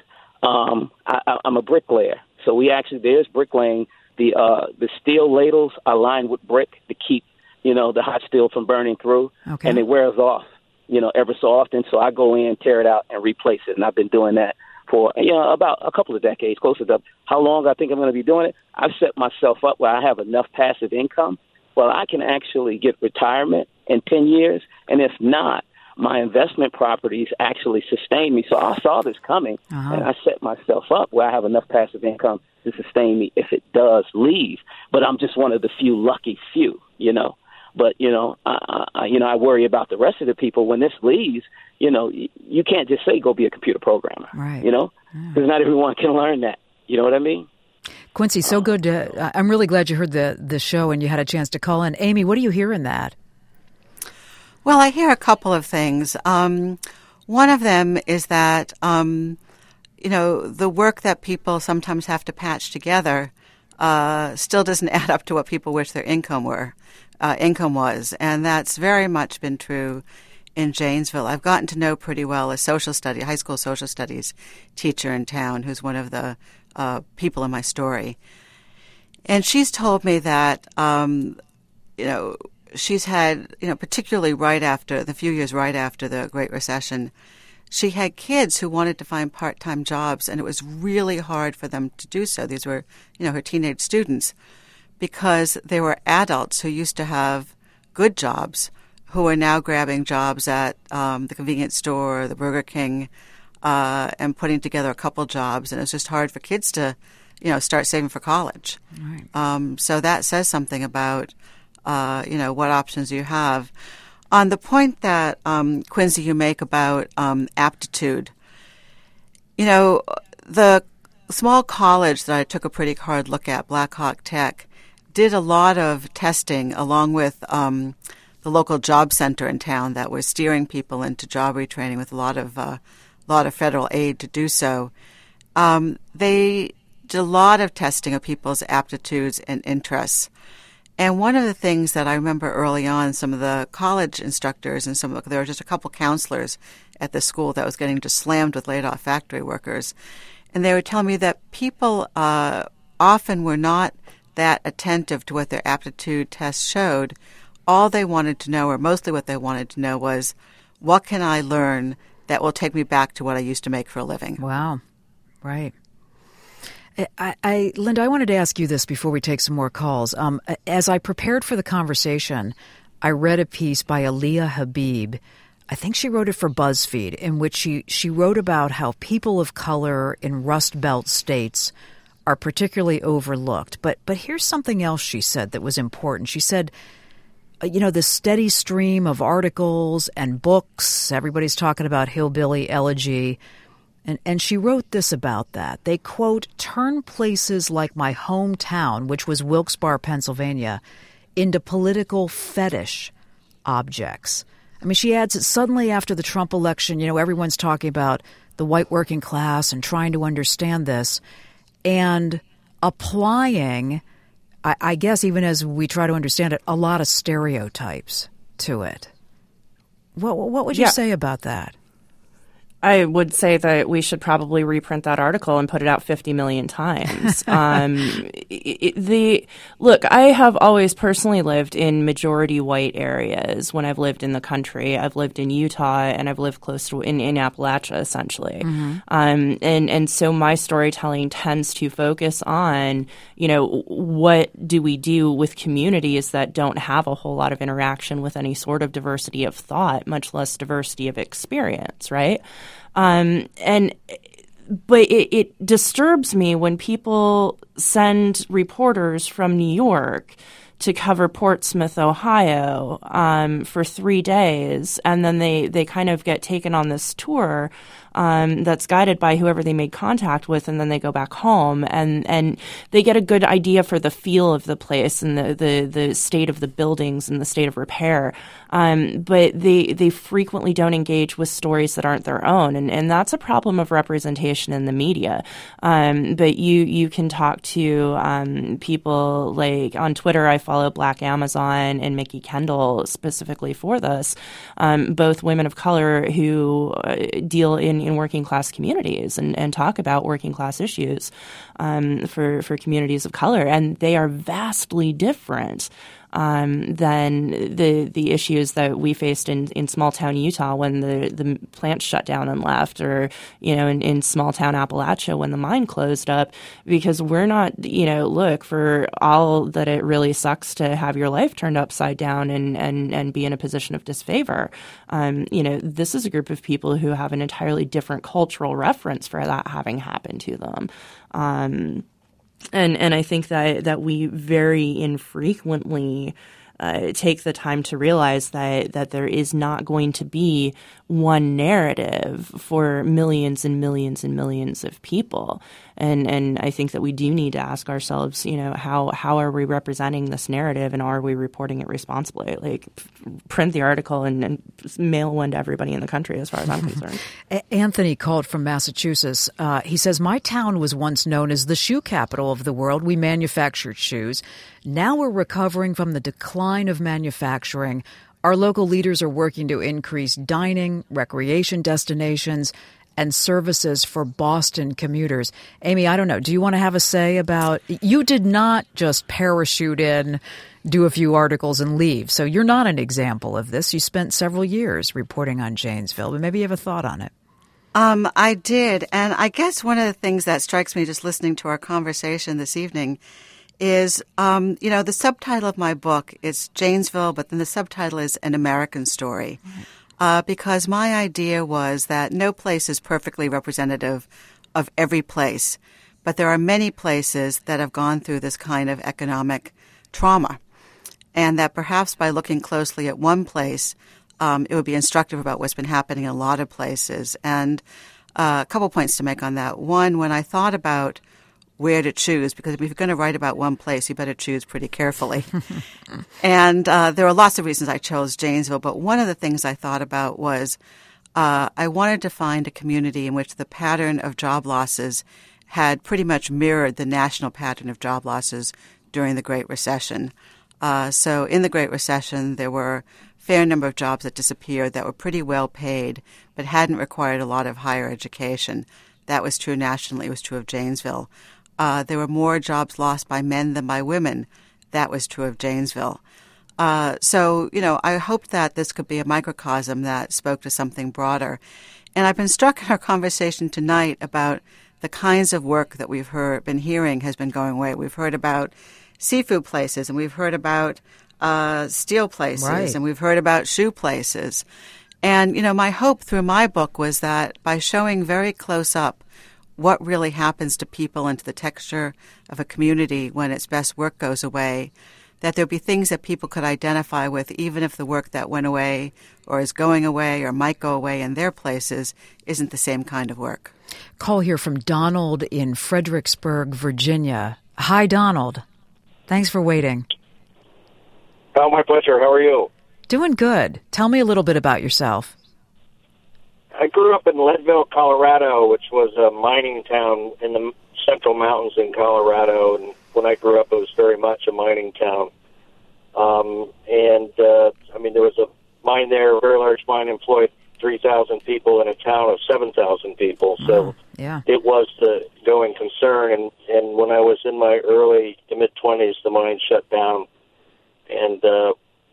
Um, I, I'm a bricklayer, so we actually there's bricklaying. The uh, the steel ladles are lined with brick to keep you know, the hot steel from burning through, okay. and it wears off, you know, ever so often. So I go in, tear it out, and replace it. And I've been doing that for you know about a couple of decades, closer to how long I think I'm going to be doing it. I've set myself up where I have enough passive income well I can actually get retirement in ten years, and if not, my investment properties actually sustain me. So I saw this coming, uh-huh. and I set myself up where I have enough passive income to sustain me if it does leave. But I'm just one of the few lucky few, you know. But you know, I, I, you know, I worry about the rest of the people when this leaves. You know, you can't just say go be a computer programmer. Right. You know, because yeah. not everyone can learn that. You know what I mean? Quincy, so good. To, I'm really glad you heard the the show and you had a chance to call in. Amy, what do you hear in that? Well, I hear a couple of things. Um, one of them is that um, you know the work that people sometimes have to patch together uh, still doesn't add up to what people wish their income were uh, income was, and that's very much been true in Janesville. I've gotten to know pretty well a social study, high school social studies teacher in town, who's one of the uh, people in my story, and she's told me that um, you know she's had you know particularly right after the few years right after the Great Recession. She had kids who wanted to find part-time jobs, and it was really hard for them to do so. These were, you know, her teenage students because they were adults who used to have good jobs who are now grabbing jobs at um, the convenience store, the Burger King, uh, and putting together a couple jobs. And it's just hard for kids to, you know, start saving for college. Right. Um, so that says something about, uh, you know, what options you have. On the point that um, Quincy you make about um, aptitude, you know, the small college that I took a pretty hard look at, Blackhawk Tech, did a lot of testing along with um, the local job center in town that was steering people into job retraining with a lot of uh, lot of federal aid to do so. Um, they did a lot of testing of people's aptitudes and interests, And one of the things that I remember early on, some of the college instructors and some of the, there were just a couple counselors at the school that was getting just slammed with laid off factory workers, and they would tell me that people uh, often were not that attentive to what their aptitude tests showed. All they wanted to know, or mostly what they wanted to know, was what can I learn that will take me back to what I used to make for a living. Wow, right. I, I, Linda, I wanted to ask you this before we take some more calls. Um, as I prepared for the conversation, I read a piece by Aliyah Habib. I think she wrote it for BuzzFeed, in which she, she wrote about how people of color in Rust Belt states are particularly overlooked. But but here's something else she said that was important. She said, uh, you know, the steady stream of articles and books. Everybody's talking about hillbilly elegy. And, and she wrote this about that. They, quote, turn places like my hometown, which was Wilkes-Barre, Pennsylvania, into political fetish objects. I mean, she adds that suddenly after the Trump election, you know, everyone's talking about the white working class and trying to understand this and applying, I, I guess, even as we try to understand it, a lot of stereotypes to it. What, what would you yeah. say about that? I would say that we should probably reprint that article and put it out 50 million times. um, it, the look, I have always personally lived in majority white areas when I've lived in the country. I've lived in Utah and I've lived close to in, in Appalachia, essentially. Mm-hmm. Um, and and so my storytelling tends to focus on you know what do we do with communities that don't have a whole lot of interaction with any sort of diversity of thought, much less diversity of experience, right? Um, and but it, it, disturbs me when people send reporters from New York to cover Portsmouth, Ohio, um, for three days, and then they they kind of get taken on this tour um, that's guided by whoever they made contact with, and then they go back home and and they get a good idea for the feel of the place and the the, the state of the buildings and the state of repair. Um, but they they frequently don't engage with stories that aren't their own, and, and that's a problem of representation in the media. Um, but you you can talk to um, people like on Twitter. I follow Black Amazon and Mikki Kendall specifically for this, um, both women of color who uh, deal in, in working class communities and, and talk about working class issues um, for for communities of color, and they are vastly different um, than the the issues that we faced in, in small town Utah when the, the plant shut down and left, or you know in, in small town Appalachia when the mine closed up. Because we're not, you know, look for all that it really sucks to have your life turned upside down and and and be in a position of disfavor. Um, you know, this is a group of people who have an entirely different cultural reference for that having happened to them. Um, and and I think that that we very infrequently uh, take the time to realize that that there is not going to be one narrative for millions and millions and millions of people. And and I think that we do need to ask ourselves, you know, how how are we representing this narrative and are we reporting it responsibly? Like print the article and, and mail one to everybody in the country as far as I'm concerned. Anthony called from Massachusetts. Uh, he says, My town was once known as the shoe capital of the world. We manufactured shoes. Now we're recovering from the decline of manufacturing. Our local leaders are working to increase dining, recreation destinations, and services for Boston commuters. Amy, I don't know. Do you want to have a say about you did not just parachute in, do a few articles and leave. So you're not an example of this. You spent several years reporting on Janesville, but maybe you have a thought on it. Um, I did. And I guess one of the things that strikes me just listening to our conversation this evening is, um, you know, the subtitle of my book is Janesville, but then the subtitle is An American Story. Uh, because my idea was that no place is perfectly representative of every place, but there are many places that have gone through this kind of economic trauma. And that perhaps by looking closely at one place, um, it would be instructive about what's been happening in a lot of places. And uh, a couple points to make on that. One, when I thought about where to choose because if you're going to write about one place, you better choose pretty carefully. and uh, there are lots of reasons I chose Janesville, but one of the things I thought about was uh, I wanted to find a community in which the pattern of job losses had pretty much mirrored the national pattern of job losses during the Great Recession. Uh, so in the Great Recession, there were a fair number of jobs that disappeared that were pretty well paid, but hadn't required a lot of higher education. That was true nationally. It was true of Janesville. Uh, there were more jobs lost by men than by women. That was true of Janesville. Uh, so, you know, I hoped that this could be a microcosm that spoke to something broader. And I've been struck in our conversation tonight about the kinds of work that we've heard, been hearing has been going away. We've heard about seafood places, and we've heard about uh, steel places, Right. and we've heard about shoe places. And, you know, my hope through my book was that by showing very close up what really happens to people and to the texture of a community when its best work goes away, that there'll be things that people could identify with, even if the work that went away or is going away or might go away in their places isn't the same kind of work. Call here from Donald in Fredericksburg, Virginia. Hi, Donald. Thanks for waiting. Oh, my pleasure. How are you? Doing good. Tell me a little bit about yourself. I grew up in Leadville, Colorado, which was a mining town in the central mountains in Colorado. And when I grew up, it was very much a mining town. Um, and uh, I mean, there was a mine there, a very large mine, employed 3,000 people in a town of 7,000 people. So Yeah. it was the going concern. And, and when I was in my early to mid 20s, the mine shut down. And uh,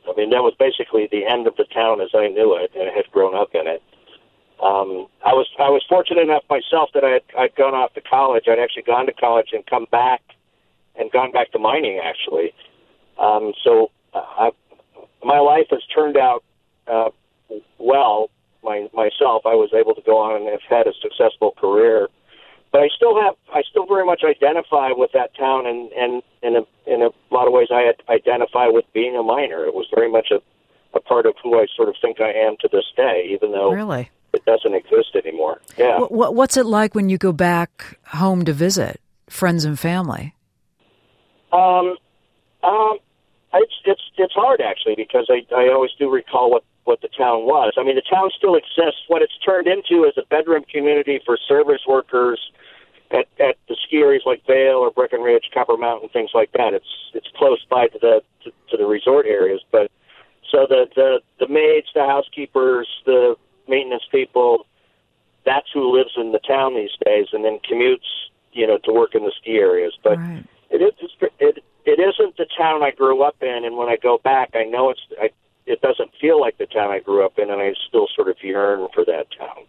I mean, that was basically the end of the town as I knew it, and I had grown up in it. Um, I was I was fortunate enough myself that I had I'd gone off to college. I'd actually gone to college and come back, and gone back to mining actually. Um, so uh, I, my life has turned out uh, well. My myself, I was able to go on and have had a successful career, but I still have I still very much identify with that town, and and in a in a lot of ways I identify with being a miner. It was very much a a part of who I sort of think I am to this day, even though Really? It doesn't exist anymore. Yeah. What, what, what's it like when you go back home to visit friends and family? Um, um, it's it's it's hard actually because I I always do recall what what the town was. I mean, the town still exists. What it's turned into is a bedroom community for service workers at at the ski areas like Vail or Breckenridge, Copper Mountain, things like that. It's it's close by to the to, to the resort areas, but so the the the maids, the housekeepers, the maintenance people. That's who lives in the town these days, and then commutes, you know, to work in the ski areas. But it is it it isn't the town I grew up in, and when I go back, I know it's I, it doesn't feel like the town I grew up in, and I still sort of yearn for that town.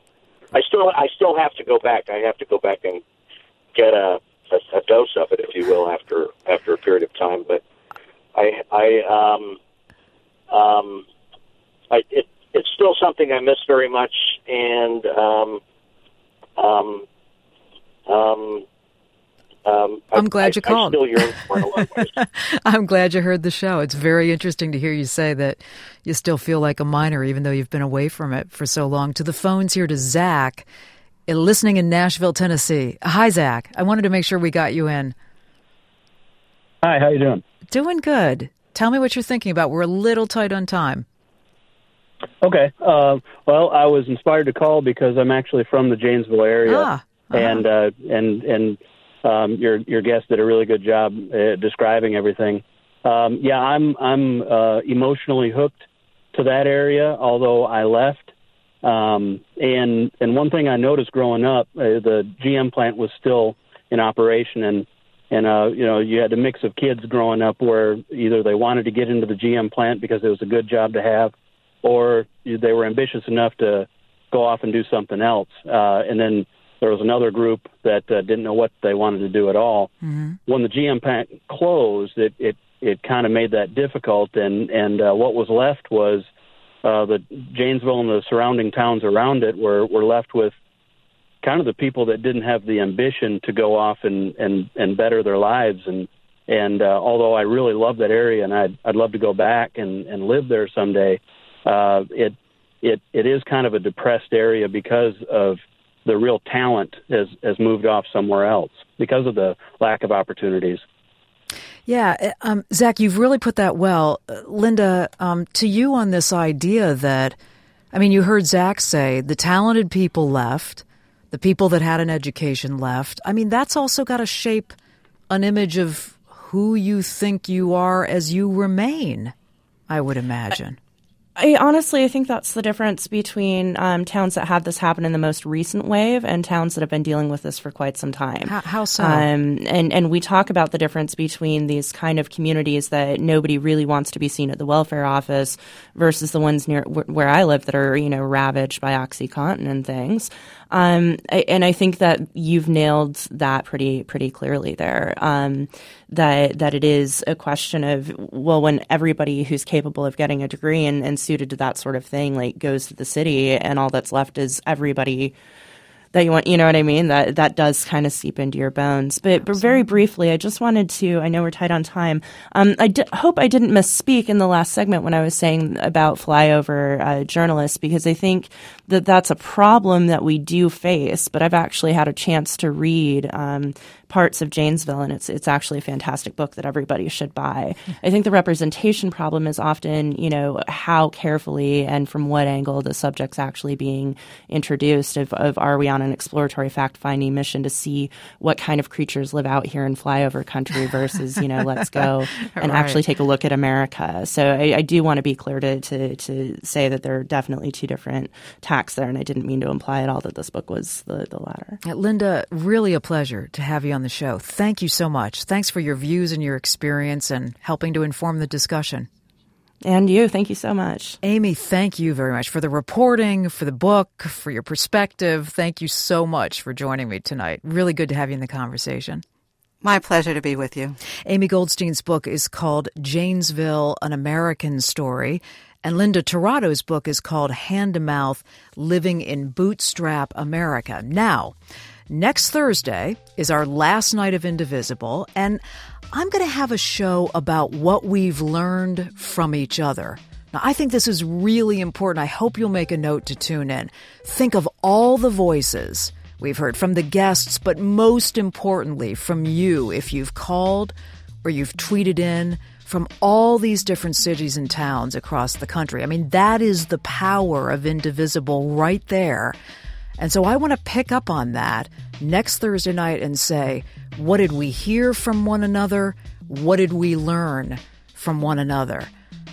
I still I still have to go back. I have to go back and get a a, a dose of it, if you will, after after a period of time. But I I um um I it it's still something I miss very much, and um um um. Um, I'm I- glad you I- called. I still yearn for it a lot of ways. I'm glad you heard the show. It's very interesting to hear you say that you still feel like a miner, even though you've been away from it for so long. To the phones here to Zach, uh, listening in Nashville, Tennessee. Hi, Zach. I wanted to make sure we got you in. Hi, how you doing? Doing good. Tell me what you're thinking about. We're a little tight on time. Okay. Uh, well, I was inspired to call because I'm actually from the Janesville area, Ah, uh-huh. and uh, and and um, your your guest did a really good job uh, describing everything. Um, yeah, I'm I'm uh, emotionally hooked to that area, although I left. Um, and and one thing I noticed growing up, uh, the GM plant was still in operation, and and uh, you know you had a mix of kids growing up where either they wanted to get into the GM plant because it was a good job to have, or they were ambitious enough to go off and do something else. Uh, and then there was another group that uh, didn't know what they wanted to do at all. When the GM plant closed, it it it kind of made that difficult, and and uh, what was left was uh, the Janesville and the surrounding towns around it were were left with kind of the people that didn't have the ambition to go off and and and better their lives and and uh, although I really love that area and I'd I'd love to go back and and live there someday, uh, it it it is kind of a depressed area because of the real talent has has moved off somewhere else because of the lack of opportunities. Yeah, uh, um, Zach, you've really put that well. Uh, Linda, um, to you on this idea that, I mean, you heard Zach say the talented people left, the people that had an education left. I mean, that's also got to shape an image of who you think you are as you remain, I would imagine. I honestly, I think that's the difference between um, towns that had this happen in the most recent wave and towns that have been dealing with this for quite some time. How, how so? Um, and and we talk about the difference between these kind of communities that nobody really wants to be seen at the welfare office versus the ones near where I live that are you know ravaged by OxyContin and things. Um, I, and I think that you've nailed that pretty pretty clearly there. Um, that that it is a question of well, when everybody who's capable of getting a degree and, and suited to that sort of thing like goes to the city, and all that's left is everybody that you want. You know what I mean? That that does kind of seep into your bones. But but very briefly, I just wanted to. I know we're tight on time. Um, I d- hope I didn't misspeak in the last segment when I was saying about flyover uh, journalists because I think that that's a problem that we do face. But I've actually had a chance to read um, parts of Janesville, and it's it's actually a fantastic book that everybody should buy. I think the representation problem is often, you know, how carefully and from what angle the subject's actually being introduced. Of, of are we on an exploratory fact finding mission to see what kind of creatures live out here in flyover country versus, you know, let's go and Right. actually take a look at America. So I, I do want to be clear to, to to say that there are definitely two different tacks there, and I didn't mean to imply at all that this book was the, the latter. Linda, really a pleasure to have you on the show. Thank you so much. Thanks for your views and your experience and helping to inform the discussion. And you, thank you so much. Amy, thank you very much for the reporting, for the book, for your perspective. Thank you so much for joining me tonight. Really good to have you in the conversation. My pleasure to be with you. Amy Goldstein's book is called Janesville, An American Story. And Linda Tirado's book is called Hand to Mouth Living in Bootstrap America. Now, next Thursday is our last night of Indivisible, and I'm going to have a show about what we've learned from each other. Now, I think this is really important. I hope you'll make a note to tune in. Think of all the voices we've heard from the guests, but most importantly, from you if you've called or you've tweeted in from all these different cities and towns across the country. I mean, that is the power of Indivisible right there. And so I want to pick up on that next Thursday night and say, what did we hear from one another? What did we learn from one another?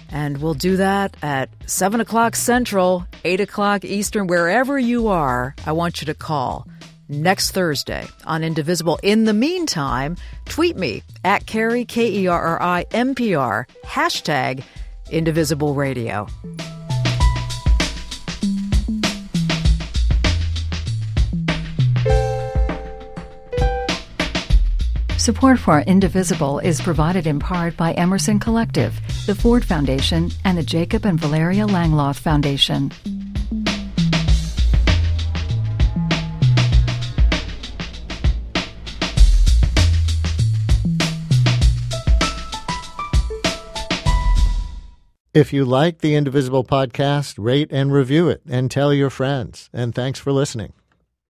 And we'll do that at 7 o'clock Central, 8 o'clock Eastern, wherever you are. I want you to call next Thursday on Indivisible. In the meantime, tweet me at Kerri, K E R R I M P R, hashtag Indivisible Radio. Support for Indivisible is provided in part by Emerson Collective, the Ford Foundation, and the Jacob and Valeria Langeloth Foundation. If you like the Indivisible podcast, rate and review it and tell your friends. And thanks for listening.